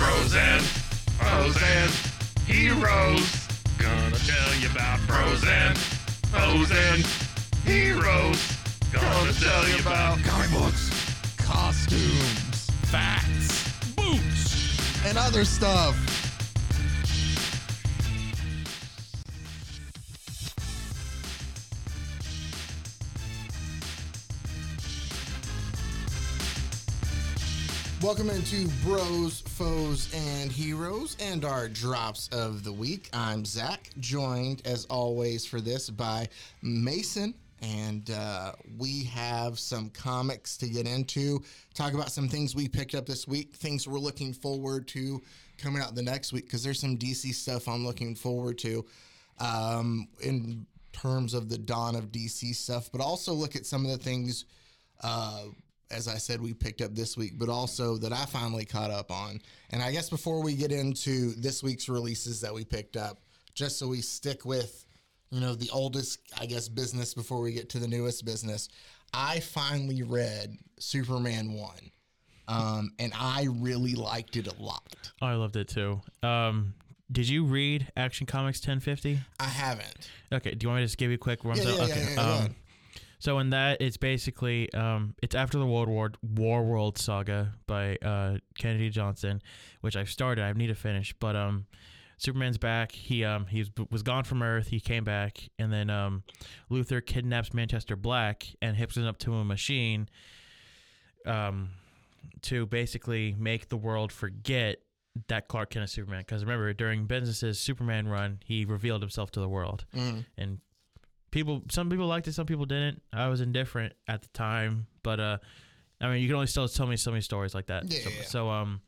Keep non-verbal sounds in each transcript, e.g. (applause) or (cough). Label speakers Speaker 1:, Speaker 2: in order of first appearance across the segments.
Speaker 1: Frozen, frozen heroes. Gonna tell you about frozen, frozen heroes. Gonna tell you about
Speaker 2: comic books, costumes, facts, boots, and other stuff. Welcome into Bros, Foes, and Heroes and our drops of the week. I'm Zach, joined as always for this by Mason. And uh, we have some comics to get into, talk about some things we picked up this week, things we're looking forward to coming out the next week, because there's some DC stuff I'm looking forward to um, in terms of the dawn of DC stuff, but also look at some of the things uh, as I said, we picked up this week, but also that I finally caught up on. And I guess before we get into this week's releases that we picked up, just so we stick with, you know, the oldest, I guess, business before we get to the newest business, I finally read Superman 1. Um, and I really liked it a lot.
Speaker 3: Oh, I loved it too. Um, did you read Action Comics 1050?
Speaker 2: I haven't.
Speaker 3: Okay. Do you want me to just give you a quick run?
Speaker 2: Yeah, yeah,
Speaker 3: okay.
Speaker 2: yeah, yeah, go
Speaker 3: um. So in that, it's basically um, it's after the World War War World saga by uh, Kennedy Johnson, which I've started. I need to finish, but um, Superman's back. He um he was, gone from Earth. He came back, and then um, Luthor kidnaps Manchester Black and hips him up to a machine. Um, to basically make the world forget that Clark Kent is Superman. Because remember, during Bendis's Superman run, he revealed himself to the world,
Speaker 2: Mhm.
Speaker 3: and people, some people liked it, some people didn't. I was indifferent at the time, but uh, I mean, you can only still tell me so many stories like that.
Speaker 2: Yeah,
Speaker 3: so,
Speaker 2: yeah,
Speaker 3: so um,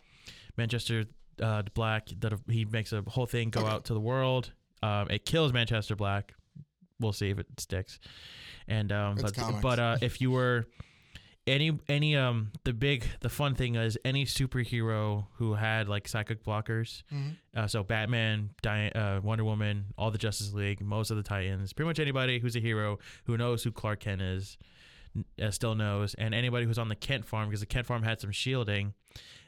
Speaker 3: Manchester uh, Black that he makes a whole thing go
Speaker 2: Okay.
Speaker 3: out to the world. Um, it kills Manchester Black. We'll see if it sticks. And um,
Speaker 2: It's
Speaker 3: but
Speaker 2: comics.
Speaker 3: but uh, if you were any any um the big the fun thing is any superhero who had like psychic blockers
Speaker 2: Mhm.
Speaker 3: uh, so batman Di- uh, wonder woman all the justice league most of the titans pretty much anybody who's a hero who knows who clark kent is uh, still knows and anybody who's on the kent farm because the kent farm had some shielding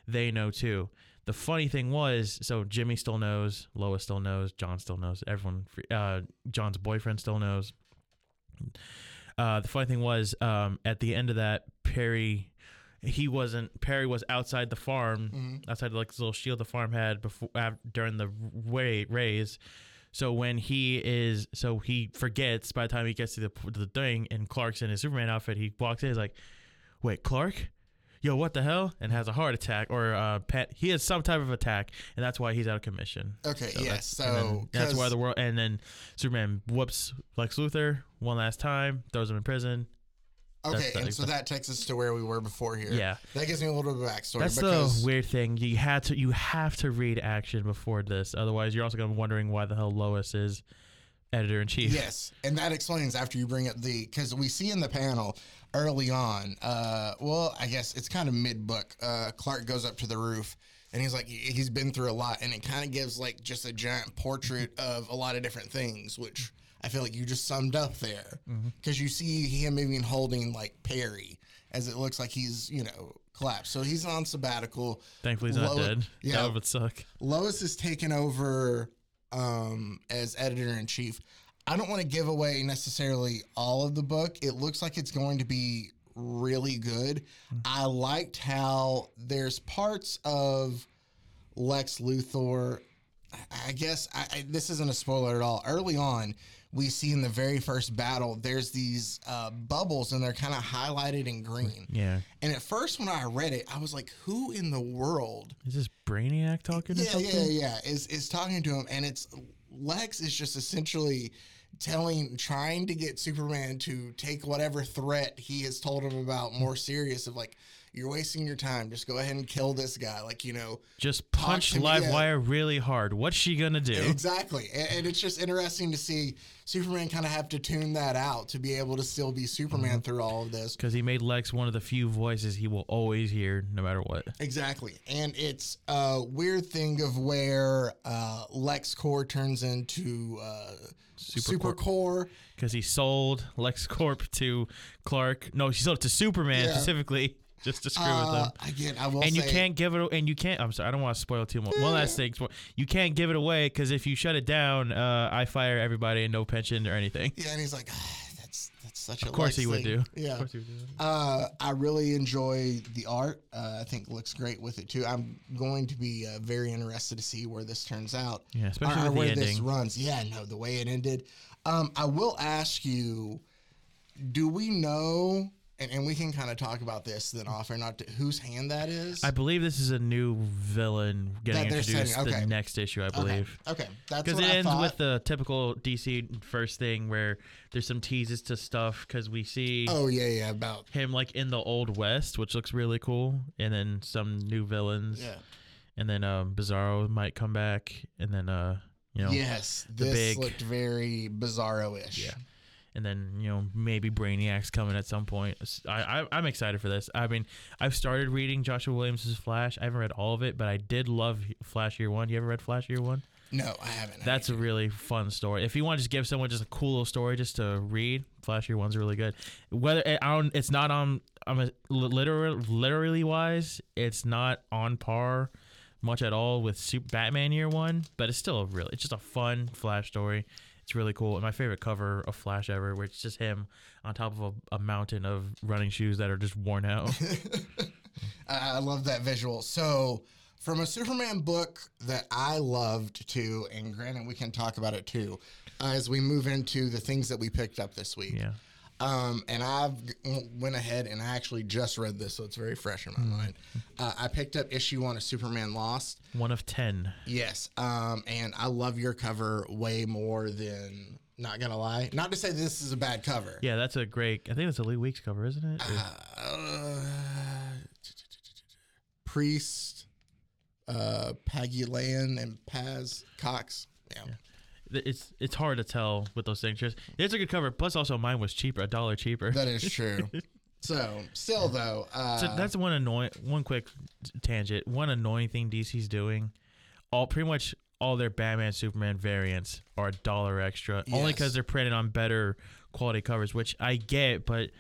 Speaker 3: they know too the funny thing was so jimmy still knows lois still knows john still knows everyone uh, john's boyfriend still knows uh, the funny thing was, um, at the end of that, Perry, he wasn't. Perry was outside the farm,
Speaker 2: Mhm.
Speaker 3: outside like this little shield the farm had before av- during the way raise. So when he is, so he forgets by the time he gets to the the thing, and Clark's in his Superman outfit. He walks in, he's like, "Wait, Clark." Yo, what the hell? And has a heart attack or uh, pet. He has some type of attack, and that's why he's out of commission.
Speaker 2: Okay,
Speaker 3: So
Speaker 2: yes. So
Speaker 3: that's why the world. And then Superman whoops Lex Luthor one last time, throws him in prison.
Speaker 2: Okay, and so that takes us to where we were before here.
Speaker 3: Yeah.
Speaker 2: That gives me a little bit of backstory.
Speaker 3: That's the weird thing. You had to you have to read action before this, otherwise you're also gonna be wondering why the hell Lois is editor in chief.
Speaker 2: Yes, and that explains after you bring up the because we see in the panel early on. Uh, well, I guess it's kind of mid book. Uh, Clark goes up to the roof and he's like he's been through a lot, and it kind of gives like just a giant portrait of a lot of different things, which I feel like you just summed up there
Speaker 3: Mm-hmm.
Speaker 2: because you see him even holding like Perry as it looks like he's you know collapsed. So he's on sabbatical.
Speaker 3: Thankfully he's not dead.
Speaker 2: Yeah,
Speaker 3: That would suck.
Speaker 2: Lois is taken over um, as editor in chief. I don't want to give away necessarily all of the book. It looks like it's going to be really good. I liked how there's parts of Lex Luthor. I- I guess I, I, this isn't a spoiler at all. Early on, we see in the very first battle, there's these uh, bubbles and they're kind of highlighted in green.
Speaker 3: Yeah.
Speaker 2: And at first, when I read it, I was like, "Who in the world
Speaker 3: Is this Brainiac talking
Speaker 2: yeah,
Speaker 3: something?
Speaker 2: yeah, yeah. Is is talking to him, and it's Lex is just essentially telling, trying to get Superman to take whatever threat he has told him about more serious. Of like, you're wasting your time. Just go ahead and kill this guy. Like, you know,
Speaker 3: Just punch
Speaker 2: to me,
Speaker 3: live
Speaker 2: yeah.
Speaker 3: wire really hard. What's she gonna do?
Speaker 2: Exactly. And, and it's just interesting to see Superman kind of have to tune that out to be able to still be Superman through all of this.
Speaker 3: Because he made Lex one of the few voices he will always hear, no matter what.
Speaker 2: Exactly. And it's a weird thing of where uh, LexCorp turns into uh,
Speaker 3: Supercorp.
Speaker 2: Supercore.
Speaker 3: Because he sold LexCorp to Clark. No, he sold it to Superman
Speaker 2: Yeah.
Speaker 3: specifically, just to screw with
Speaker 2: them.
Speaker 3: him.
Speaker 2: again, I will
Speaker 3: And you can't give it. And you can't. I'm sorry. I don't want to spoil too much. One last thing. You can't give it away because if you shut it down, uh, I fire everybody and no pension or anything.
Speaker 2: Yeah, and he's like, ah, that's that's such a
Speaker 3: Of course he would do.
Speaker 2: Yeah.
Speaker 3: Of course he would do.
Speaker 2: Uh, I really enjoy the art. Uh, I think looks great with it too. I'm going to be uh, very interested to see where this turns out.
Speaker 3: Yeah, especially
Speaker 2: or, or where this runs. Yeah, no, the way it ended. Um, I will ask you: Do we know? And, and we can kind of talk about this then off or not. To, whose hand that is?
Speaker 3: I believe this is a new villain getting
Speaker 2: That they're
Speaker 3: introduced
Speaker 2: setting- okay.
Speaker 3: the next issue. I believe.
Speaker 2: Okay, okay. that's
Speaker 3: Because
Speaker 2: what
Speaker 3: it
Speaker 2: I
Speaker 3: ends
Speaker 2: thought.
Speaker 3: with the typical DC first thing where there's some teases to stuff because we see
Speaker 2: Oh yeah, yeah. About
Speaker 3: him like in the old west, which looks really cool, and then some new villains,
Speaker 2: yeah.
Speaker 3: and then um, Bizarro might come back, and then uh, you know,
Speaker 2: yes,
Speaker 3: the
Speaker 2: this
Speaker 3: big-
Speaker 2: looked very bizarro-ish.
Speaker 3: Yeah. And then you know maybe Brainiac's coming at some point. I, I I'm excited for this. I mean, I've started reading Joshua Williamson's Flash. I haven't read all of it, but I did love Flash Year One. You ever read Flash Year One?
Speaker 2: No, I haven't. I
Speaker 3: That's a really fun story. If you want to just give someone just a cool little story just to read, Flash Year One's really good. Whether it, I don't, it's not on, I'm a, literal, literally wise, it's not on par much at all with Super Batman Year One, but it's still a really, it's just a fun Flash story. It's really cool. And my favorite cover of Flash ever, where it's just him on top of a, a mountain of running shoes that are just worn out. (laughs)
Speaker 2: I I love that visual. So, from a Superman book that I loved too, and granted, we can talk about it too, uh, as we move into the things that we picked up this week.
Speaker 3: yeah.
Speaker 2: Um, and I've went ahead and I actually just read this, so it's very fresh in my mind. Uh, I picked up issue one of Superman Lost.
Speaker 3: One of 10.
Speaker 2: Yes, um, and I love your cover way more than. Not gonna lie. Not to say this is a bad cover.
Speaker 3: Yeah, that's a great, I think that's a Lee Weeks cover, isn't it?
Speaker 2: Uh, Priest, uh, Pagulayan, and Paz Cox. Yeah.
Speaker 3: It's it's hard to tell with those signatures. It's a good cover. Plus, also mine was cheaper, a dollar cheaper.
Speaker 2: that is (laughs) true. so, still though, uh,
Speaker 3: so that's one annoying. One quick tangent. One annoying thing DC's doing. All pretty much all their Batman, Superman variants are a dollar extra, only because they're printed on better quality covers, which I get, but.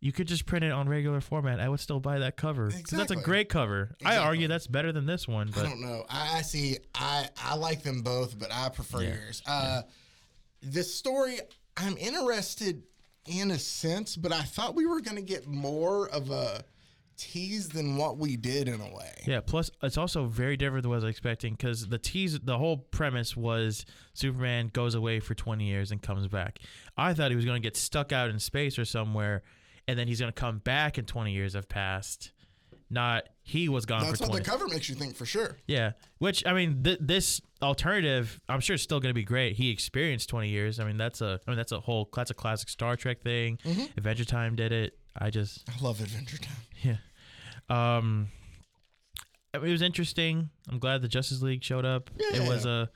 Speaker 3: You could just print it on regular format. I would still buy that cover. 'Cause That's a great cover. I argue that's better than this one, But.
Speaker 2: I don't know. I, I see. I I like them both, but I prefer
Speaker 3: Yeah.
Speaker 2: yours. Uh, The story, I'm interested in a sense, but I thought we were going to get more of a tease than what we did in a way.
Speaker 3: Yeah, plus it's also very different than what I was expecting because the tease, the whole premise was Superman goes away for 20 years and comes back. I thought he was going to get stuck out in space or somewhere, and then he's going to come back and 20 years have passed. Not he was gone
Speaker 2: That's what
Speaker 3: 20.
Speaker 2: the cover makes you think for sure.
Speaker 3: yeah, which I mean, th- this alternative, I'm sure, it's still going to be great. He experienced 20 years. I mean, that's a, I mean, that's a whole, that's a classic Star Trek thing.
Speaker 2: Mm-hmm.
Speaker 3: Adventure Time did it. I just,
Speaker 2: I love Adventure Time.
Speaker 3: yeah. Um, it was interesting. I'm glad the Justice League showed up. It was
Speaker 2: Yeah.
Speaker 3: a.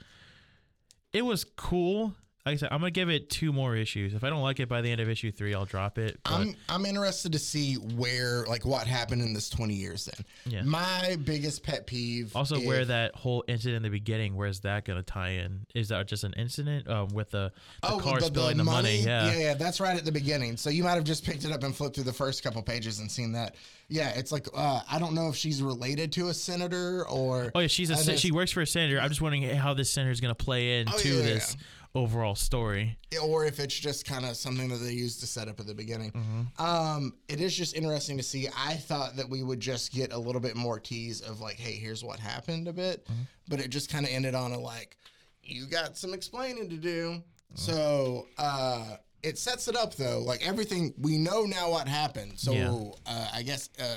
Speaker 3: It was cool. Like I said, I'm gonna give it two more issues. If I don't like it by the end of issue three, I'll drop it. But
Speaker 2: I'm I'm interested to see where like what happened in this 20 years then.
Speaker 3: Yeah.
Speaker 2: My biggest pet peeve
Speaker 3: also, where that whole incident in the beginning, where's that gonna tie in? Is that just an incident um, with the, the car spilling the, money? Yeah.
Speaker 2: yeah, yeah, that's right at the beginning. So you might have just picked it up and flipped through the first couple pages and seen that. Yeah, it's like uh, I don't know if she's related to a senator or.
Speaker 3: Oh yeah, she's a
Speaker 2: I
Speaker 3: sen-
Speaker 2: just-
Speaker 3: she works for a senator. I'm just wondering how this senator is gonna play into
Speaker 2: Oh, yeah, yeah,
Speaker 3: this overall story.
Speaker 2: or if it's just kind of something that they used to set up at the beginning.
Speaker 3: Mm-hmm.
Speaker 2: Um, it is just interesting to see. I thought that we would just get a little bit more tease of like, hey, here's what happened a bit,
Speaker 3: Mm-hmm.
Speaker 2: but it just kind of ended on a like, you got some explaining to do.
Speaker 3: Mm-hmm.
Speaker 2: So uh, it sets it up though. Like everything, we know now what happened. So
Speaker 3: Yeah.
Speaker 2: uh, I guess uh,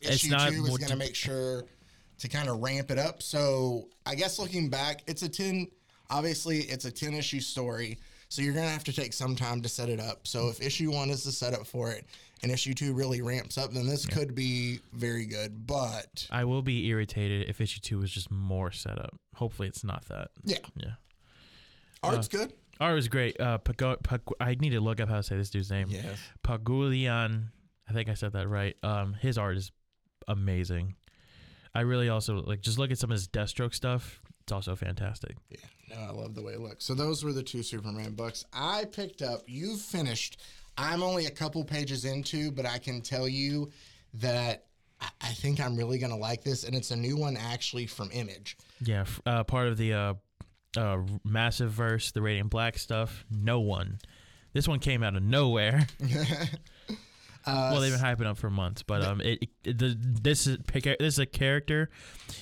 Speaker 3: It's
Speaker 2: issue
Speaker 3: not
Speaker 2: two is going
Speaker 3: to-
Speaker 2: make sure to kind of ramp it up. So I guess looking back, it's a 10, obviously, it's a 10 issue story. So you're gonna have to take some time to set it up. So if issue one is the setup for it, and issue two really ramps up, then this could be very good. But
Speaker 3: I will be irritated if issue two was just more setup. Hopefully, it's not that.
Speaker 2: yeah,
Speaker 3: Yeah.
Speaker 2: art's good.
Speaker 3: Art was great. Uh, Pago- Pag- I need to look up how to say this dude's name.
Speaker 2: Yes.
Speaker 3: Pagulayan. I think I said that right. Um, his art is amazing. I really also like just look at some of his Deathstroke stuff. It's also fantastic.
Speaker 2: Yeah, no, I love the way it looks. So those were the two Superman books I picked up. You've finished. I'm only a couple pages into, but I can tell you that I, I think I'm really gonna like this, and it's a new one actually from Image.
Speaker 3: Yeah, uh, part of the uh, uh, massive verse, the Radiant Black stuff. No one. This one came out of nowhere. (laughs)
Speaker 2: Uh,
Speaker 3: well, they've been hyping up for months, but um, it, it the this is pick- this is a character.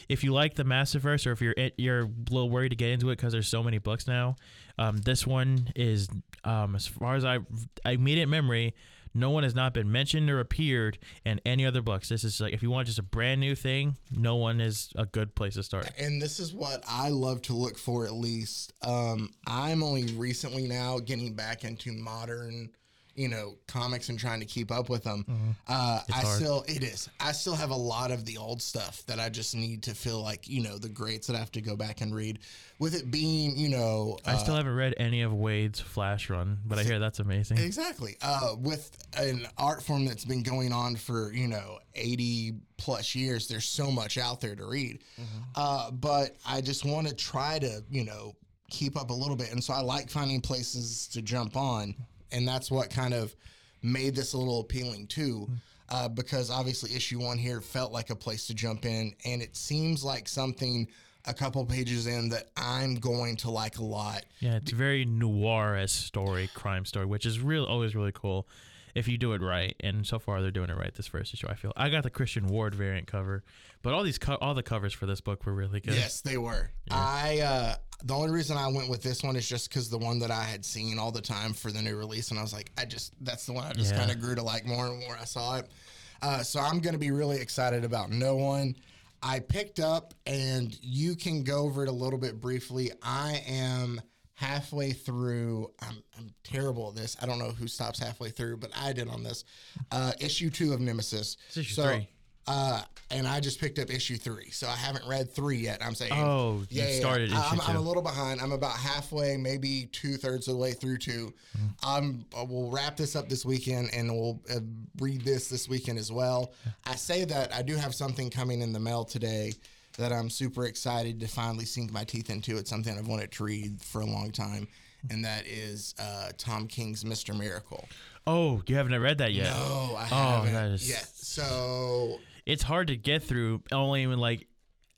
Speaker 3: If you like the Massiverse, or if you're it, you're a little worried to get into it because there's so many books now, um, this one is um, as far as I immediate memory, no one has not been mentioned or appeared in any other books. This is like if you want just a brand new thing, no one is a good place to start.
Speaker 2: and this is what I love to look for at least. Um, I'm only recently now getting back into modern, you know, comics and trying to keep up with them. Uh, I
Speaker 3: hard.
Speaker 2: still, it is. I still have a lot of the old stuff that I just need to feel like, you know, the greats that I have to go back and read. With it being, you know,
Speaker 3: I still haven't read any of Wade's Flash run, but I hear that's amazing.
Speaker 2: Exactly. Uh, with an art form that's been going on for, you know, 80 plus years, there's so much out there to read. Uh, but I just want to try to, you know, keep up a little bit. And so I like finding places to jump on. And that's what kind of made this a little appealing too. Uh, because obviously, issue one here felt like a place to jump in. And it seems like something a couple pages in that I'm going to like a lot.
Speaker 3: Yeah, it's a very noir as story, crime story, which is real always really cool if you do it right. And so far, they're doing it right this first issue. I feel I got the Christian Ward variant cover, but all these co- all the covers for this book were really good.
Speaker 2: Yes, they were. I uh the only reason I went with this one is just because the one that I had seen all the time for the new release, and I was like, I just that's the one I just
Speaker 3: Yeah.
Speaker 2: kind of grew to like more and more. I saw it, uh, so I'm gonna be really excited about No One. I picked up, and you can go over it a little bit briefly. I am halfway through. I'm, I'm terrible at this. I don't know who stops halfway through, but I did on this. Uh, issue two of Nemesis.
Speaker 3: It's issue
Speaker 2: so,
Speaker 3: three.
Speaker 2: Uh, and I just picked up issue three, so I haven't read three yet. I'm saying,
Speaker 3: Oh, you started issue
Speaker 2: I'm, I'm a little behind. I'm about halfway, maybe two thirds of the way through 2
Speaker 3: Mm-hmm.
Speaker 2: Um, uh, we'll wrap this up this weekend, and we'll uh, read this this weekend as well. I say that I do have something coming in the mail today that I'm super excited to finally sink my teeth into. It's something I've wanted to read for a long time, and that is uh, Tom King's Mr. Miracle.
Speaker 3: Oh, you haven't read that yet?
Speaker 2: Oh, I
Speaker 3: Oh,
Speaker 2: haven't
Speaker 3: that is-
Speaker 2: yet. So
Speaker 3: It's hard to get through. Only when like.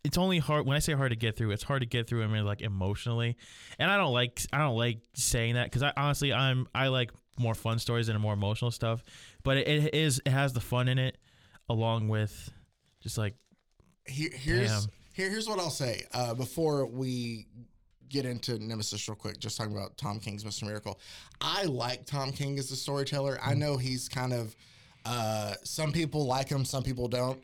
Speaker 3: It's only hard when I say hard to get through. It's hard to get through. I mean, like emotionally, and I don't like I don't like saying that because I honestly I'm I like more fun stories and more emotional stuff. But it, it is it has the fun in it, along with just like
Speaker 2: Here, here's here, here's what I'll say uh, before we get into Nemesis real quick. Just talking about Tom King's Mr. Miracle. I like Tom King as a storyteller. I know he's kind of. Uh, some people like him, some people don't.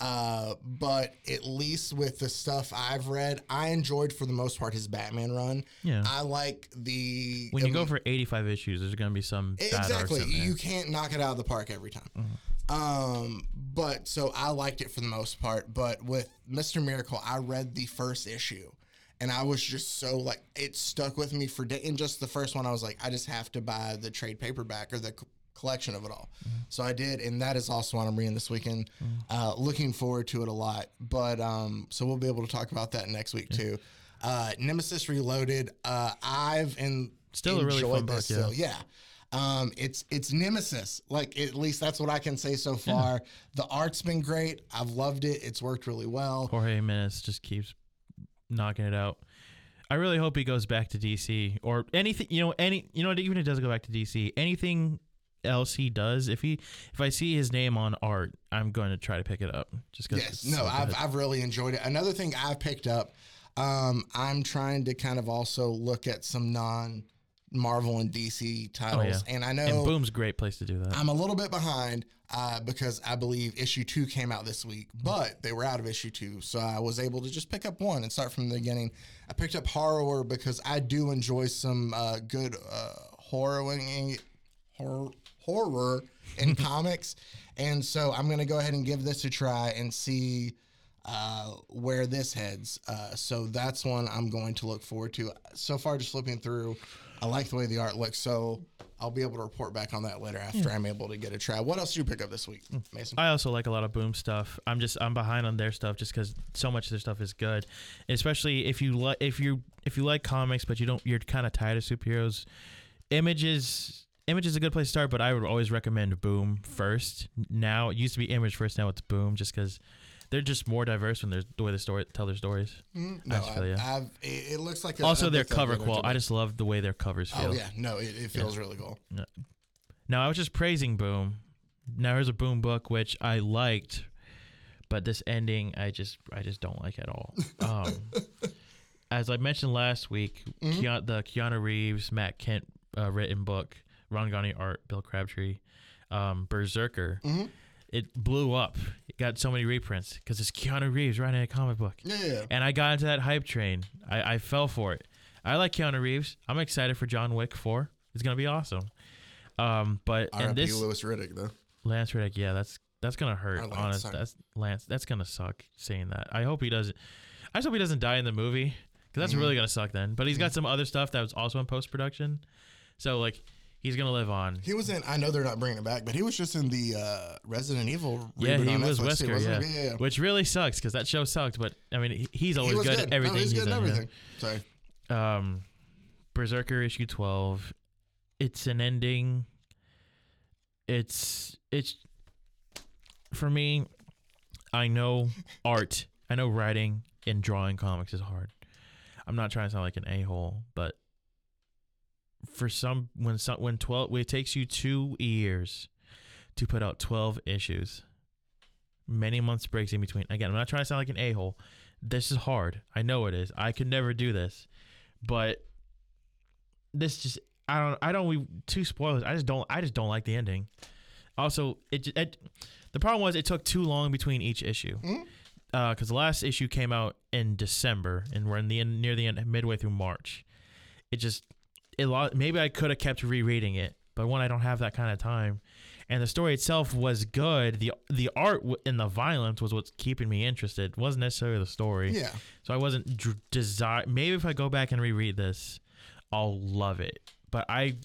Speaker 2: Uh, but at least with the stuff I've read, I enjoyed for the most part his Batman run.
Speaker 3: Yeah.
Speaker 2: I like the
Speaker 3: when you go
Speaker 2: um,
Speaker 3: for 85 issues, there's gonna be some
Speaker 2: exactly you can't knock it out of the park every time
Speaker 3: Mm-hmm.
Speaker 2: Um but so i liked it for the most part but with mr miracle i read the first issue and i was just so like it stuck with me for day and just the first one i was like i just have to buy the trade paperback or the c- collection of it all
Speaker 3: Mm-hmm.
Speaker 2: so i did and that is also what i'm reading this weekend uh looking forward to it a lot but um so we'll be able to talk about that next week too uh nemesis reloaded uh i've in
Speaker 3: Still a really fun book,
Speaker 2: this
Speaker 3: yeah.
Speaker 2: Yeah. Um, it's it's Nemesis. Like at least that's what I can say so far. The art's been great. I've loved it. It's worked really well.
Speaker 3: Jorge Jimenez just keeps knocking it out. I really hope he goes back to DC or anything. You know, any you know, even if he does go back to DC, anything else he does, if he if I see his name on art, I'm going to try to pick it up. Just because.
Speaker 2: Yes. No, I've I've really enjoyed it. Another thing I've picked up, um, I'm trying to kind of also look at some non Marvel and DC titles, and I know
Speaker 3: And Boom's a great place to do that.
Speaker 2: I'm a little bit behind uh, because I believe issue two came out this week, but they were out of issue two, so I was able to just pick up one and start from the beginning. I picked up horror because I do enjoy some uh, good uh, horroring, horror, horror in (laughs) comics, and so I'm gonna go ahead and give this a try and see uh, where this heads. Uh, so that's one I'm going to look forward to. So far, just flipping through, I like the way the art looks. So I'll be able to report back on that later after hmm. I'm able to get a try. What else did you pick up this week, hmm. Mason?
Speaker 3: I also like a lot of Boom stuff. I'm just I'm behind on their stuff just because so much of their stuff is good, especially if you like if you if you like comics but you don't you're kind of tired of superheroes. Images Image is a good place to start, but I would always recommend Boom first. Now it used to be Image first, now it's Boom, just because they're just more diverse when they're the way they story tell their stories.
Speaker 2: Mm, no. I, I've, it, it looks like a,
Speaker 3: also,
Speaker 2: a
Speaker 3: their cover quality. I just love the way their covers feel.
Speaker 2: Oh yeah, no, it, it feels really cool.
Speaker 3: Now I was just praising Boom. Now here's a Boom book which I liked, but this ending I just I just don't like at all. (laughs) Um, as I mentioned last week,
Speaker 2: Mm-hmm.
Speaker 3: Keanu, the Keanu Reeves Matt Kindt uh, written book, Ron Garney art, Bill Crabtree, um, BRZRKR.
Speaker 2: Mhm.
Speaker 3: It blew up. It got so many reprints because it's Keanu Reeves writing a comic book.
Speaker 2: Yeah, yeah, yeah.
Speaker 3: And I got into that hype train. I, I fell for it. I like Keanu Reeves. I'm excited for John Wick 4. It's gonna be awesome. Um, but and
Speaker 2: R.I.P.
Speaker 3: this
Speaker 2: Lewis Reddick though.
Speaker 3: Lance Reddick, yeah, that's that's gonna hurt.
Speaker 2: Lance,
Speaker 3: honest,
Speaker 2: sorry.
Speaker 3: that's Lance. That's gonna suck. Saying that, I hope he doesn't. I just hope he doesn't die in the movie because that's
Speaker 2: Mhm.
Speaker 3: really gonna suck. Then, but he's
Speaker 2: Mm-hmm.
Speaker 3: got some other stuff that was also in post production, so like he's gonna live on.
Speaker 2: He was in. I know they're not bringing it back, but he was just in the uh, Resident Evil.
Speaker 3: Yeah, he was
Speaker 2: Netflix,
Speaker 3: Wesker. Yeah.
Speaker 2: yeah, yeah.
Speaker 3: which really sucks because that show sucked. But I mean, he- he's always
Speaker 2: was
Speaker 3: good,
Speaker 2: good.
Speaker 3: at everything.
Speaker 2: No, he's good
Speaker 3: in,
Speaker 2: at
Speaker 3: yeah.
Speaker 2: everything. Sorry.
Speaker 3: um BRZRKR issue 12 it's an ending it's it's for me i know (laughs) art i know writing and drawing comics is hard i'm not trying to sound like an a-hole but for some when some when 12 when it takes you two years to put out 12 issues many months breaks in between again i'm not trying to sound like an a-hole this is hard i know it is i could never do this but this just I don't I don't we two spoilers. I just don't I just don't like the ending. Also, it, it the problem was it took too long between each issue.
Speaker 2: Mm-hmm.
Speaker 3: Uh, because the last issue came out in December, and we're in the end, near the end, midway through March. It just it lo- maybe I could have kept rereading it, but one I don't have that kind of time. And the story itself was good. the The art w- and the violence was what's keeping me interested. It wasn't necessarily the story.
Speaker 2: Yeah.
Speaker 3: So I wasn't dr- desire. Maybe if I go back and reread this, I'll love it. But I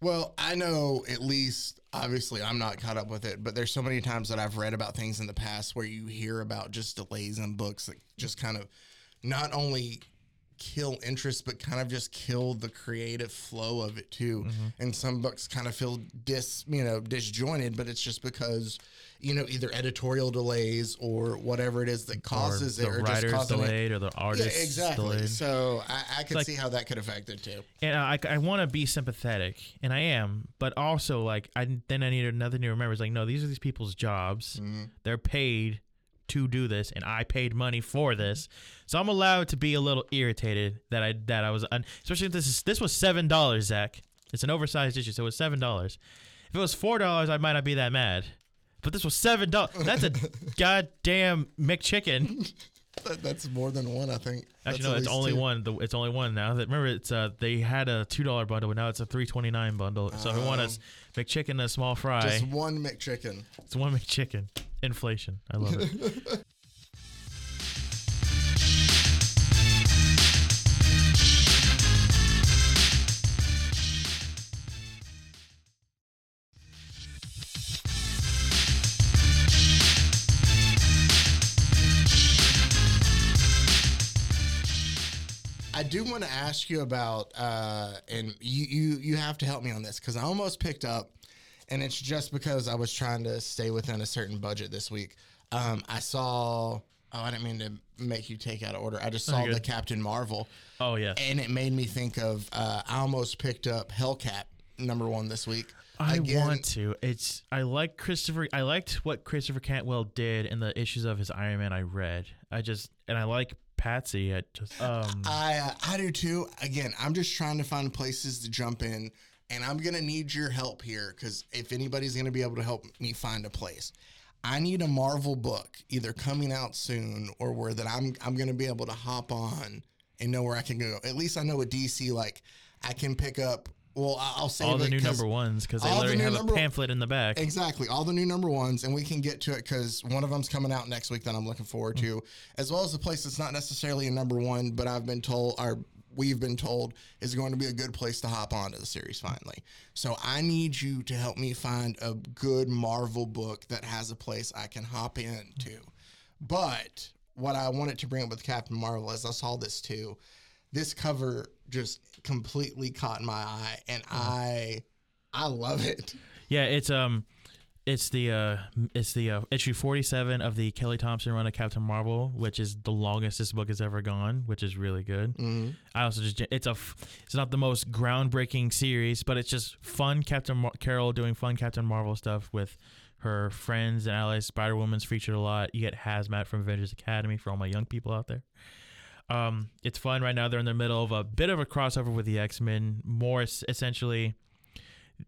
Speaker 2: Well, I know at least. Obviously, I'm not caught up with it, but there's so many times that I've read about things in the past where you hear about just delays in books that just kind of not only kill interest, but kind of just kill the creative flow of it too. And some books kind of feel dis, you know, disjointed, but it's just because you know either editorial delays or whatever it is that causes
Speaker 3: or
Speaker 2: it,
Speaker 3: the
Speaker 2: or just
Speaker 3: writer's
Speaker 2: causing it.
Speaker 3: delayed or the
Speaker 2: Yeah,
Speaker 3: artist's
Speaker 2: exactly.
Speaker 3: delayed.
Speaker 2: So I, I could
Speaker 3: like-
Speaker 2: see how that could affect it too.
Speaker 3: And I, I want to be sympathetic, and I am, but also like I then I need another thing to remember is like no, these are these people's jobs.
Speaker 2: Mhm.
Speaker 3: They're paid to do this, and I paid money for this, so I'm allowed to be a little irritated that I that I was, un- especially if this is this was seven dollars, Zach. It's an oversized issue, so it was seven dollars. If it was four dollars, I might not be that mad. But this was seven dollars. That's a (laughs) goddamn McChicken.
Speaker 2: That, that's more than one, I think.
Speaker 3: Actually, no, it's only
Speaker 2: two.
Speaker 3: one. The, it's only one now. That remember, it's uh, they had a two dollar bundle, but now it's a three twenty nine bundle. So if you want a McChicken, and a small fry,
Speaker 2: Just one McChicken.
Speaker 3: it's one McChicken. Inflation, I love it. (laughs)
Speaker 2: do want to ask you about, uh, and you, you you have to help me on this because I almost picked up, and it's just because I was trying to stay within a certain budget this week. Um, I saw. Oh, I didn't mean to make you take out of order. I just saw the. Captain Marvel,
Speaker 3: Oh yeah,
Speaker 2: and it made me think of. Uh, I almost picked up Hellcat number one this week.
Speaker 3: I
Speaker 2: Again-
Speaker 3: want to. It's I like Christopher. I liked what Christopher Cantwell did in the issues of his Iron Man I read. I just and I like Patsy at just um
Speaker 2: I I do too. Again, I'm just trying to find places to jump in, and I'm gonna need your help here because if anybody's gonna be able to help me find a place, I need a Marvel book either coming out soon or where that I'm I'm gonna be able to hop on and know where I can go. At least I know with DC, like I can pick up. Well, I'll say
Speaker 3: all the new number ones because they
Speaker 2: all the
Speaker 3: literally have a pamphlet in the back.
Speaker 2: Exactly, all the new number ones, and we can get to it because one of them's coming out next week that I'm looking forward hmm. to, as well as a place that's not necessarily a number one, but I've been told, or we've been told, is going to be a good place to hop onto the series finally. So I need you to help me find a good Marvel book that has a place I can hop into. But what I wanted to bring up with Captain Marvel is I saw this too. This cover just completely caught my eye, and I, I love it.
Speaker 3: Yeah, it's um, it's the uh, it's the uh, issue forty seven of the Kelly Thompson run of Captain Marvel, which is the longest this book has ever gone, which is really good.
Speaker 2: Mhm.
Speaker 3: I also just it's a it's not the most groundbreaking series, but it's just fun Captain Mar- Carol doing fun Captain Marvel stuff with her friends and allies. Spider Woman's featured a lot. You get Hazmat from Avengers Academy for all my young people out there. Um, it's fun right now. They're in the middle of a bit of a crossover with the X Men. More essentially,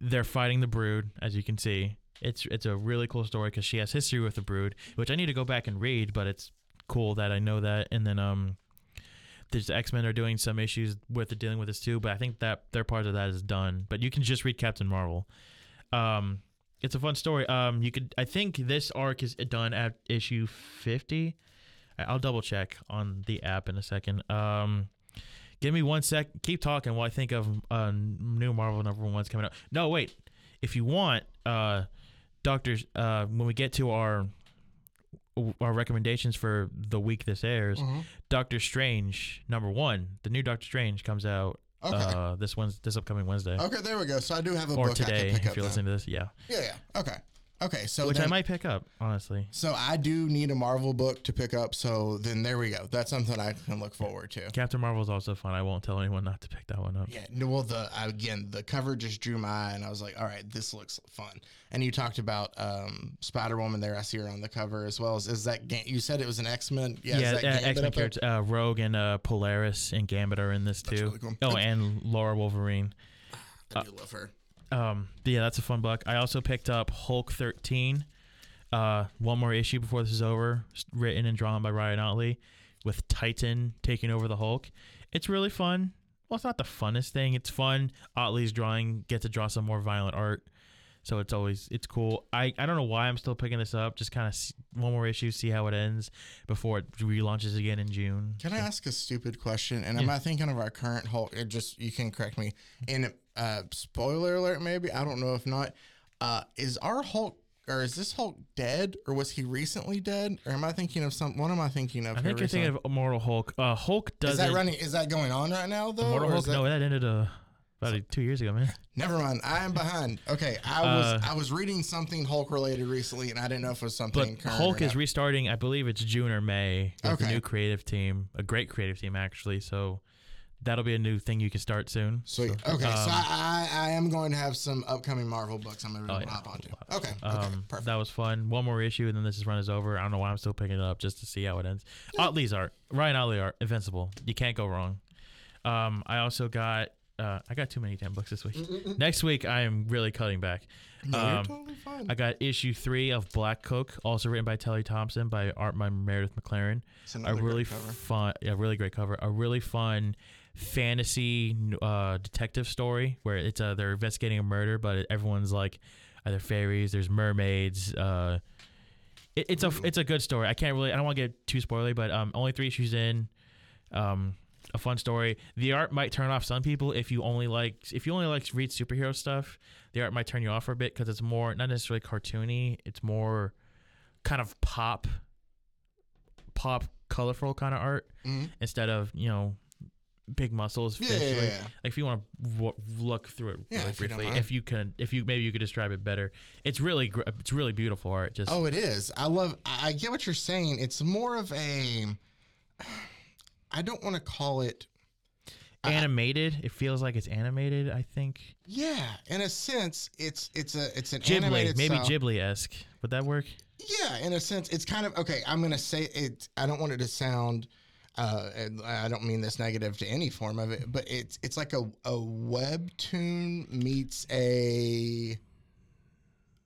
Speaker 3: they're fighting the Brood, as you can see. It's it's a really cool story because she has history with the Brood, which I need to go back and read. But it's cool that I know that. And then um, there's X Men are doing some issues with dealing with this too. But I think that their part of that is done. But you can just read Captain Marvel. Um, it's a fun story. Um, you could I think this arc is done at issue fifty. I- I'll double check on the app in a second. Um, give me one sec. Keep talking while I think of uh, new Marvel number ones coming out. No, wait. If you want, uh, doctors, uh, when we get to our our recommendations for the week this airs,
Speaker 2: Mhm.
Speaker 3: Doctor Strange number one, the new Doctor Strange comes out
Speaker 2: Okay.
Speaker 3: uh, this one's this upcoming Wednesday
Speaker 2: Okay, there we go. So I do have a
Speaker 3: or
Speaker 2: book I
Speaker 3: today
Speaker 2: can pick
Speaker 3: if
Speaker 2: up.
Speaker 3: you're
Speaker 2: then.
Speaker 3: listening to this. Yeah,
Speaker 2: Yeah, yeah. Okay. Okay. So
Speaker 3: which I might pick up honestly.
Speaker 2: So I do need a Marvel book to pick up. So then there we go. That's something I can look forward to.
Speaker 3: Captain Marvel is also fun. I won't tell anyone not to pick that one up.
Speaker 2: Yeah. no, Well, the again, the cover just drew my eye, and I was like, "All right, this looks fun." And you talked about um, Spider Woman there. I see her on the cover as well. As is that Ga- you said it was an X Men? Yeah.
Speaker 3: Yeah,
Speaker 2: is that
Speaker 3: uh, X Men characters, uh, Rogue and uh, Polaris and Gambit are in this too.
Speaker 2: really cool.
Speaker 3: Oh, and Laura Wolverine.
Speaker 2: I do love her.
Speaker 3: Um, yeah, that's a fun book. I also picked up Hulk 13. Uh, one more issue before this is over, written and drawn by Ryan Ottley, with Titan taking over the Hulk. It's really fun. Well, it's not the funnest thing. It's fun. Ottley's drawing get to draw some more violent art, so it's always it's cool. I I don't know why I'm still picking this up. Just kind of one more issue, see how it ends before it relaunches again in June.
Speaker 2: Can I ask a stupid question? And am
Speaker 3: Yeah.
Speaker 2: I thinking of our current Hulk? It just you can correct me. In uh, spoiler alert, maybe I don't know if not. Uh, is our Hulk or is this Hulk dead or was he recently dead? Or am I thinking of some? What am I thinking of?
Speaker 3: I think you're thinking of Immortal Hulk. Uh, Hulk does
Speaker 2: Is that running? Is that going on right now though?
Speaker 3: Immortal
Speaker 2: or
Speaker 3: Hulk?
Speaker 2: that-
Speaker 3: no, that ended uh, about uh, two years ago, man.
Speaker 2: Never mind. I am behind. Okay, I was
Speaker 3: Uh,
Speaker 2: I was reading something Hulk related recently, and I didn't know if it was something.
Speaker 3: But Hulk is restarting. I believe it's June or May with
Speaker 2: Okay.
Speaker 3: a new creative team, a great creative team actually. So that'll be a new thing you can start soon.
Speaker 2: Sweet.
Speaker 3: So,
Speaker 2: okay, so
Speaker 3: um,
Speaker 2: I, I I am going to have some upcoming Marvel books I'm going to
Speaker 3: Oh, yeah.
Speaker 2: hop onto. Okay. Okay.
Speaker 3: Um,
Speaker 2: perfect.
Speaker 3: that was fun. One more issue, and then this is run is over. I don't know why I'm still picking it up just to see how it ends. Ottley's art, Ryan Otley art, invincible. You can't go wrong. Um, I also got. Uh, I got too many damn books this week. Next week, I am really cutting back.
Speaker 2: No, you're
Speaker 3: um,
Speaker 2: totally fine.
Speaker 3: I got issue three of Black Cloak, also written by Kelly Thompson by art by Meredith McClaren.
Speaker 2: It's
Speaker 3: a really
Speaker 2: great cover.
Speaker 3: fun, a really great cover, a really fun fantasy uh, detective story where it's uh, they're investigating a murder, but everyone's like either fairies, there's mermaids. Uh, it, it's a it's a good story. I can't really, I don't want to get too spoilery, but um, only three issues in. Um, a fun story. The art might turn off some people if you only like if you only like read superhero stuff. The art might turn you off for a bit because it's more not necessarily cartoony. It's more kind of pop, pop, colorful kind of art
Speaker 2: Mhm.
Speaker 3: instead of you know big muscles.
Speaker 2: Yeah, yeah, yeah.
Speaker 3: Like if you want to w- look through it
Speaker 2: Yeah,
Speaker 3: really
Speaker 2: if you
Speaker 3: briefly, if you can, if you maybe you could describe it better. It's really gr- it's really beautiful art. Just
Speaker 2: Oh, it is. I love. I get what you're saying. It's more of a. I don't want to call it. I-
Speaker 3: animated. It feels like it's animated. I think
Speaker 2: Yeah, in a sense, it's it's a it's an
Speaker 3: Ghibli,
Speaker 2: animated
Speaker 3: maybe
Speaker 2: style.
Speaker 3: Ghibli esque. Would that work?
Speaker 2: Yeah, in a sense, it's kind of okay. I'm gonna say it. I don't want it to sound. uh, I don't mean this negative to any form of it, but it's it's like a a webtoon meets a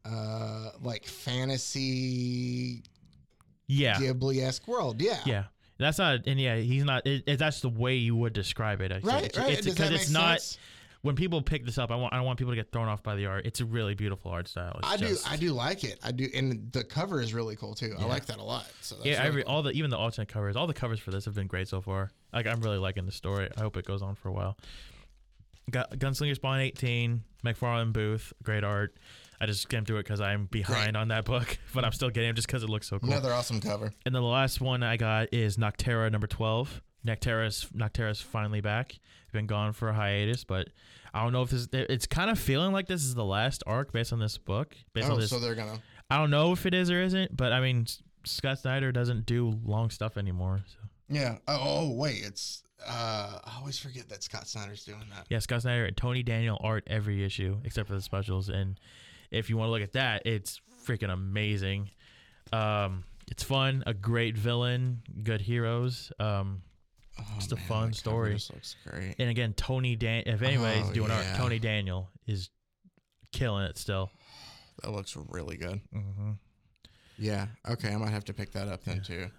Speaker 2: uh like fantasy
Speaker 3: Yeah.
Speaker 2: Ghibli esque world. Yeah.
Speaker 3: Yeah. That's not, and yeah, he's not. It, it, that's the way you would describe it. I think.
Speaker 2: Right.
Speaker 3: It's,
Speaker 2: right.
Speaker 3: It's
Speaker 2: Does
Speaker 3: because
Speaker 2: that
Speaker 3: it's not.
Speaker 2: sense?
Speaker 3: When people pick this up, I want. I don't want people to get thrown off by the art. It's a really beautiful art style. It's
Speaker 2: I do. I do like it. I do, and the cover is really cool too. I like that a lot. So that's
Speaker 3: Yeah,
Speaker 2: really
Speaker 3: every
Speaker 2: cool.
Speaker 3: all the even the alternate covers, all the covers for this have been great so far. Like I'm really liking the story. I hope it goes on for a while. Got Gunslinger Spawn 18, McFarlane Booth, great art. I just came through it because I'm behind on that book, (laughs) but I'm still getting it just because it looks so cool.
Speaker 2: another awesome cover.
Speaker 3: And then the last one I got is Nocterra number 12. Nocterra's Nocterra's finally back. Been gone for a hiatus, but I don't know if this. It's kind of feeling like this is the last arc based on this book. Based
Speaker 2: Oh,
Speaker 3: on this,
Speaker 2: so they're gonna.
Speaker 3: I don't know if it is or isn't, but I mean, Scott Snyder doesn't do long stuff anymore. So
Speaker 2: Yeah. Oh, oh wait, it's. uh I always forget that Scott Snyder's doing that.
Speaker 3: yeah, Scott Snyder and Tony Daniel art every issue except for the specials. And if you want to look at that, it's freaking amazing. Um, it's fun, a great villain, good heroes. Um,
Speaker 2: Oh,
Speaker 3: Just a
Speaker 2: man,
Speaker 3: fun story.
Speaker 2: just looks great.
Speaker 3: and again, Tony Dan. If anybody's
Speaker 2: Oh,
Speaker 3: doing
Speaker 2: yeah.
Speaker 3: art, Tony Daniel is killing it still.
Speaker 2: That looks really good.
Speaker 3: Mm-hmm.
Speaker 2: Yeah. Okay, I might have to pick that up then too.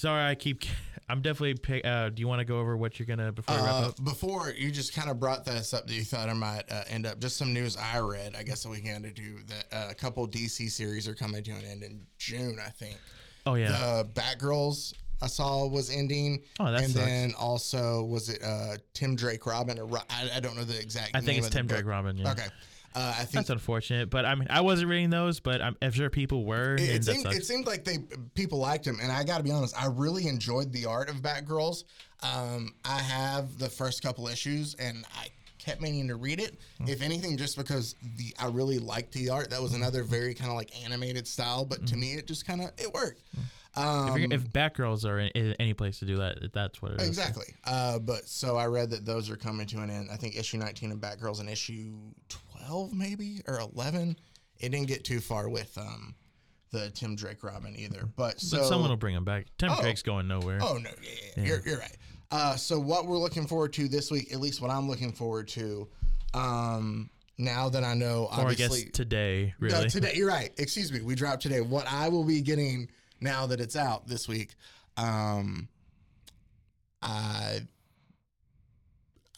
Speaker 3: Sorry, I keep. (laughs) I'm definitely. Pick, uh, do you want to go over what you're gonna before we wrap
Speaker 2: Uh,
Speaker 3: up?
Speaker 2: before you just kind of brought this up that you thought I might uh, end up just some news I read. I guess the weekend to do that uh, a couple DC series are coming to an end in June. I think
Speaker 3: Oh yeah.
Speaker 2: the Batgirls I saw was ending,
Speaker 3: Oh, that
Speaker 2: and
Speaker 3: sucks.
Speaker 2: then also was it uh, Tim Drake Robin or Ro- I, I don't know the exact.
Speaker 3: I think
Speaker 2: name
Speaker 3: it's
Speaker 2: of the
Speaker 3: Tim Drake
Speaker 2: book.
Speaker 3: Robin. Yeah.
Speaker 2: Okay, uh, I think
Speaker 3: That's unfortunate, but I mean, I wasn't reading those, but I'm, I'm sure people were.
Speaker 2: It, it seemed, it seemed like they people liked him, and I got to be honest, I really enjoyed the art of Batgirls. Um, I have the first couple issues, and I kept meaning to read it.
Speaker 3: Hmm.
Speaker 2: If anything, just because the I really liked the art. That was another very kind of like animated style, but
Speaker 3: Hmm.
Speaker 2: to me, it just kind of it worked.
Speaker 3: if,
Speaker 2: Um,
Speaker 3: you're- if Batgirls are in, any place to do that, that's what it is.
Speaker 2: Exactly. Uh, but so I read that those are coming to an end. I think issue 19 of Batgirls and issue 12 maybe or 11. It didn't get too far with um, the Tim Drake Robin either. But so
Speaker 3: But someone will bring him back. Tim
Speaker 2: Oh.
Speaker 3: Drake's going nowhere.
Speaker 2: Oh no, yeah, yeah, You're, you're right. Uh, so what we're looking forward to this week, at least what I'm looking forward to, um, now that I know,
Speaker 3: or I
Speaker 2: obviously
Speaker 3: guess today,
Speaker 2: No,
Speaker 3: really. (laughs)
Speaker 2: today. You're right. Excuse me. We dropped today. What I will be getting now that it's out this week, um, I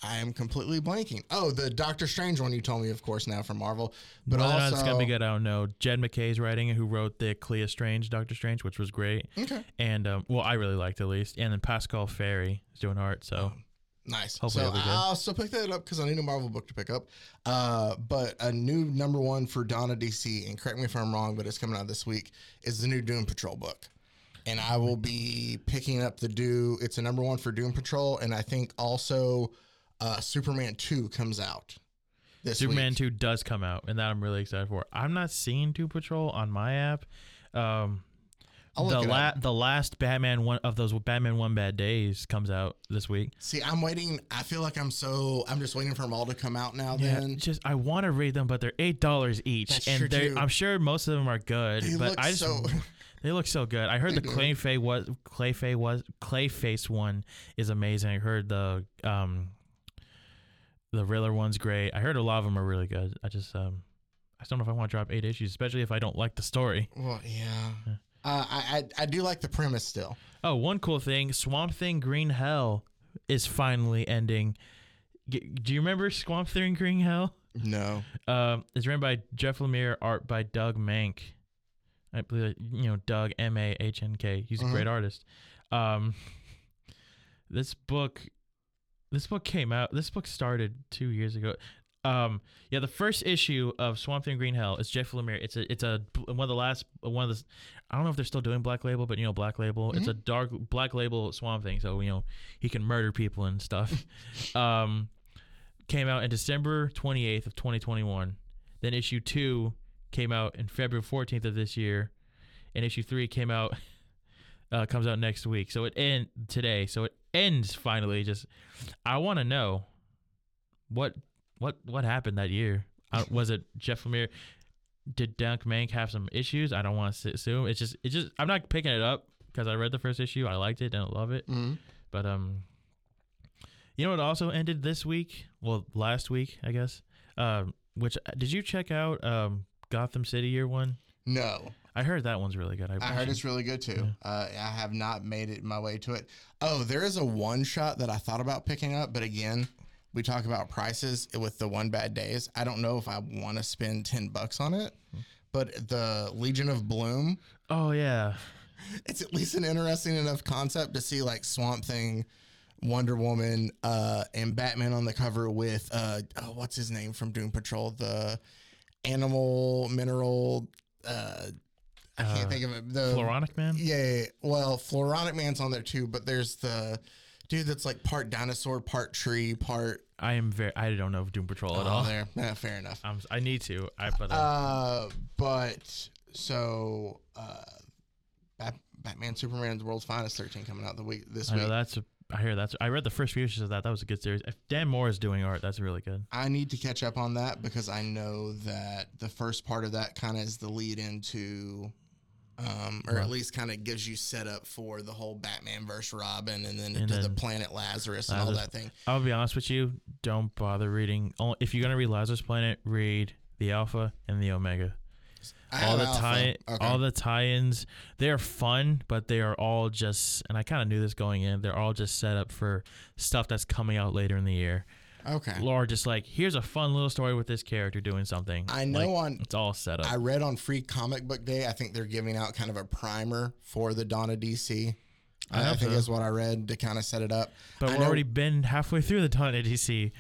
Speaker 2: I am completely blanking. Oh, the Doctor Strange one you told me, of course, now from Marvel, but
Speaker 3: not
Speaker 2: also
Speaker 3: it's gonna be good, I don't know. Jed MacKay's writing it, who wrote the Clea Strange Doctor Strange, which was great.
Speaker 2: Okay.
Speaker 3: And um, well, I really liked it at least. And then Pasqual Ferry is doing art, so
Speaker 2: Nice.
Speaker 3: Hopefully
Speaker 2: so
Speaker 3: it'll be good.
Speaker 2: I'll still pick that up because I need a Marvel book to pick up. Uh, but a new number one for Dawn of DC, and correct me if I'm wrong, but it's coming out this week, is the new Doom Patrol book. And I will be picking up the do. It's a number one for Doom Patrol, and I think also uh, Superman Two comes out this
Speaker 3: Superman
Speaker 2: week.
Speaker 3: Two does come out, and that I'm really excited for. I'm not seeing Doom Patrol on my app. Um, the
Speaker 2: look it
Speaker 3: la- the last Batman one of those Batman One Bad Days comes out this week.
Speaker 2: See, I'm waiting. I feel like I'm so. I'm just waiting for them all to come out now.
Speaker 3: Yeah,
Speaker 2: Then
Speaker 3: just I want to read them, but they're eight dollars each,
Speaker 2: That's
Speaker 3: and
Speaker 2: too.
Speaker 3: I'm sure most of them are good.
Speaker 2: They
Speaker 3: but
Speaker 2: look
Speaker 3: I just
Speaker 2: so-
Speaker 3: they look so good. I heard the. Clayface was Clayface was Clayface one is amazing. I heard the um the Riddler one's great. I heard a lot of them are really good. I just um I don't know if I want to drop eight issues, especially if I don't like the story.
Speaker 2: well, yeah. Uh, I, I I do like the premise still.
Speaker 3: Oh, one cool thing: Swamp Thing Green Hell is finally ending. G- do you remember Swamp Thing Green Hell?
Speaker 2: No.
Speaker 3: Um, it's written by Jeff Lemire, art by Doug Mahnk. I believe you know Doug M A H N K. He's a
Speaker 2: Mhm.
Speaker 3: great artist. Um, this book, this book came out. This book started two years ago. Um, yeah, the first issue of Swamp Thing Green Hell is Jeff Lemire. It's a, it's a one of the last one of the. I don't know if they're still doing Black Label, but you know Black Label. It's a dark Black Label Swamp Thing, so you know he can murder people and stuff. (laughs) um, came out in December 28th of 2021. Then issue 2 came out in February 14th of this year, and issue 3 came out uh, comes out next week. So it end today. So it ends finally just I want to know what what what happened that year. Uh, (laughs) was it Jeff Lemire did Doug Mahnk have some issues? I don't want to assume. It's just it's just I'm not picking it up because I read the first issue. I liked it and I love it.
Speaker 2: Mhm.
Speaker 3: But um, you know what also ended this week? Well, last week, I guess. Um, which did you check out? Um, Gotham City Year One.
Speaker 2: No,
Speaker 3: I heard that one's really good. I,
Speaker 2: I heard it's really good too. Uh, I have not made it my way to it. Oh, there is a one shot that I thought about picking up, but again, we talk about prices with the one bad days. I don't know if I want to spend ten bucks on it, but the Legion of Bloom,
Speaker 3: Oh yeah, (laughs)
Speaker 2: it's at least an interesting enough concept to see like Swamp Thing, Wonder Woman, uh, and Batman on the cover with uh, oh, what's his name from Doom Patrol, the animal mineral. Uh, I can't
Speaker 3: Uh,
Speaker 2: think of it. The
Speaker 3: Floronic Man.
Speaker 2: yeah, yeah. Well, Floronic Man's on there too, but there's the dude that's like part dinosaur, part tree, part.
Speaker 3: I am very. I don't know Doom Patrol at
Speaker 2: Oh,
Speaker 3: all.
Speaker 2: there. Yeah, fair enough.
Speaker 3: I'm, I need to. I but uh,
Speaker 2: Uh, but so uh, Bat- Batman, Superman, the world's finest, thirteen coming out the week this
Speaker 3: I know that's. A, I hear that's. I read the first few issues of that. That was a good series. If Dan Mora is doing art, that's really good.
Speaker 2: I need to catch up on that because I know that the first part of that kind of is the lead into, um, or at least kind of gives you set up for the whole Batman versus Robin, and then
Speaker 3: And
Speaker 2: to the planet Lazarus and all that thing.
Speaker 3: I'll be honest with you. Don't bother reading. Only, if you're gonna read Lazarus Planet, read the Alpha and the Omega. All the tie,
Speaker 2: Okay.
Speaker 3: all the tie-ins, they are fun, but they are all just. And I kind of knew this going in. They're all just set up for stuff that's coming out later in the year.
Speaker 2: Okay.
Speaker 3: Or just like, here's a fun little story with this character doing something.
Speaker 2: I know
Speaker 3: Like,
Speaker 2: on
Speaker 3: it's all set up.
Speaker 2: I read on Free Comic Book Day. I think they're giving out kind of a primer for the Dawn of DC.
Speaker 3: I
Speaker 2: I, think
Speaker 3: so.
Speaker 2: is what I read to kind of set it up.
Speaker 3: but
Speaker 2: I
Speaker 3: we're
Speaker 2: know-
Speaker 3: already been halfway through the Dawn of DC.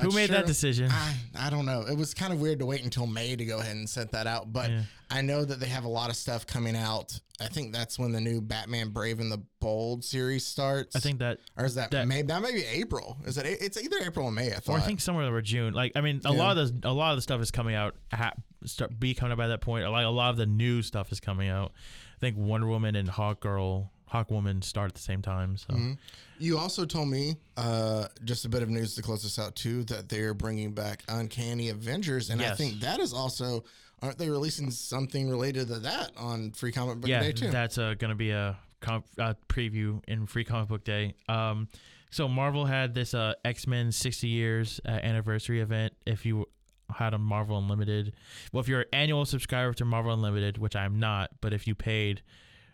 Speaker 3: Who made that decision?
Speaker 2: I, I don't know. It was kind of weird to wait until May to go ahead and set that out, but
Speaker 3: Yeah.
Speaker 2: I know that they have a lot of stuff coming out. I think that's when the new Batman Brave and the Bold series starts.
Speaker 3: I think that
Speaker 2: or is that,
Speaker 3: that-
Speaker 2: May? That may be April. Is it? It's either April or May. I thought.
Speaker 3: Or I think somewhere over June. Like I mean, a
Speaker 2: Yeah.
Speaker 3: lot of the a lot of the stuff is coming out. Ha, start be coming out by that point. Like a lot of the new stuff is coming out. I think Wonder Woman and Hawk Girl, Hawk Woman start at the same time. So
Speaker 2: Mm-hmm. You also told me uh, just a bit of news to close this out too that they're bringing back Uncanny Avengers, and I think that is also aren't they releasing something related to that on Free Comic Book
Speaker 3: yeah,
Speaker 2: Day too?
Speaker 3: that's uh, going to be a comp, uh, preview in Free Comic Book Day. Um, so Marvel had this uh, X Men 60 years uh, anniversary event. If you had a Marvel Unlimited, well, if you're an annual subscriber to Marvel Unlimited, which I'm not, but if you paid.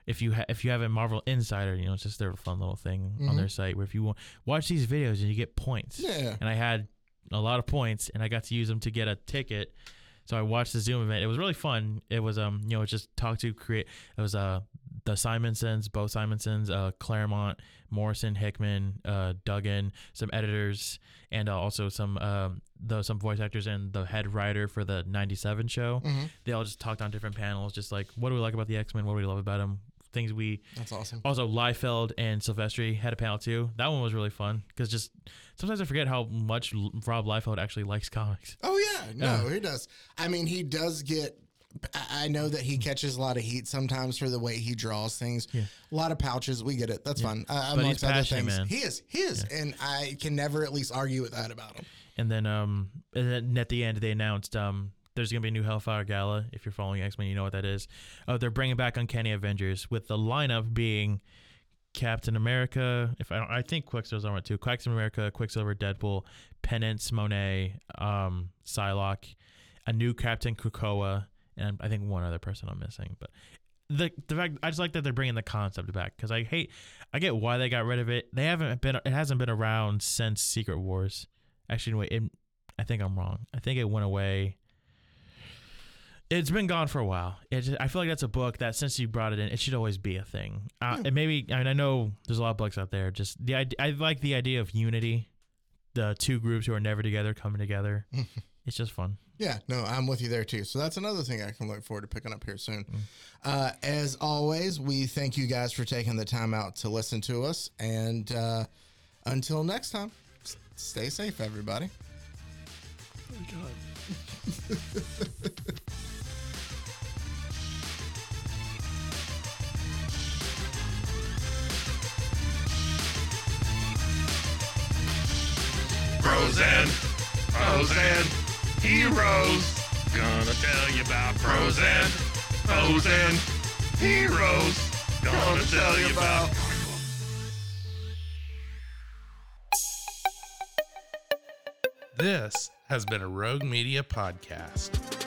Speaker 3: If you ha- if you have a Marvel Insider, you know it's just their fun little thing on their site where if you wa- watch these videos and you get points.
Speaker 2: Yeah.
Speaker 3: And I had a lot of points and I got to use them to get a ticket. So I watched the Zoom event. It was really fun. It was um you know just talk to create. It was uh the Simonsons, Bo Simonsons, uh Claremont, Morrison, Hickman, uh Duggan, some editors, and uh, also some um the some voice actors and the head writer for the '97 show.
Speaker 2: Mm-hmm.
Speaker 3: They all just talked on different panels, just like what do we like about the X Men, what do we love about them, things we
Speaker 2: That's awesome.
Speaker 3: also, Liefeld and Silvestri had a panel too. That one was really fun because just sometimes I forget how much Rob Liefeld actually likes comics.
Speaker 2: Oh yeah, no,
Speaker 3: Yeah.
Speaker 2: he does. I mean, he does get. I know that he catches a lot of heat sometimes for the way he draws things.
Speaker 3: Yeah.
Speaker 2: A lot of pouches, we get it. That's fine. Uh,
Speaker 3: But he's
Speaker 2: amongst other
Speaker 3: passionate,
Speaker 2: things,
Speaker 3: man.
Speaker 2: he is, he is, and I can never at least argue with that about him.
Speaker 3: And then, um, and then at the end they announced um, there's gonna be a new Hellfire Gala. If you're following X Men, you know what that is. Oh, they're bringing back Uncanny Avengers with the lineup being Captain America. If I don't, I think Quicksilver's on it too. Captain America, Quicksilver, Deadpool, Penance, Monet, um, Psylocke, a new Captain Krakoa, and I think one other person I'm missing. But the the fact I just like that they're bringing the concept back because I hate I get why they got rid of it. They haven't been it hasn't been around since Secret Wars. Actually, wait, it, I think I'm wrong. I think it went away. It's been gone for a while. It just, I feel like that's a book that since you brought it in, it should always be a thing. Uh,
Speaker 2: Yeah.
Speaker 3: And maybe I mean I know there's a lot of books out there. Just the idea, I like the idea of unity, the two groups who are never together coming together. (laughs) it's just fun.
Speaker 2: Yeah, no, I'm with you there too. So that's another thing I can look forward to picking up here soon.
Speaker 3: Mm.
Speaker 2: Uh, as always, we thank you guys for taking the time out to listen to us. And uh, until next time, s- stay safe, everybody. (laughs)
Speaker 1: Frozen, frozen, heroes. Gonna tell you about frozen, frozen, heroes.
Speaker 2: Gonna tell you about.
Speaker 1: This has been a Rogue Media podcast.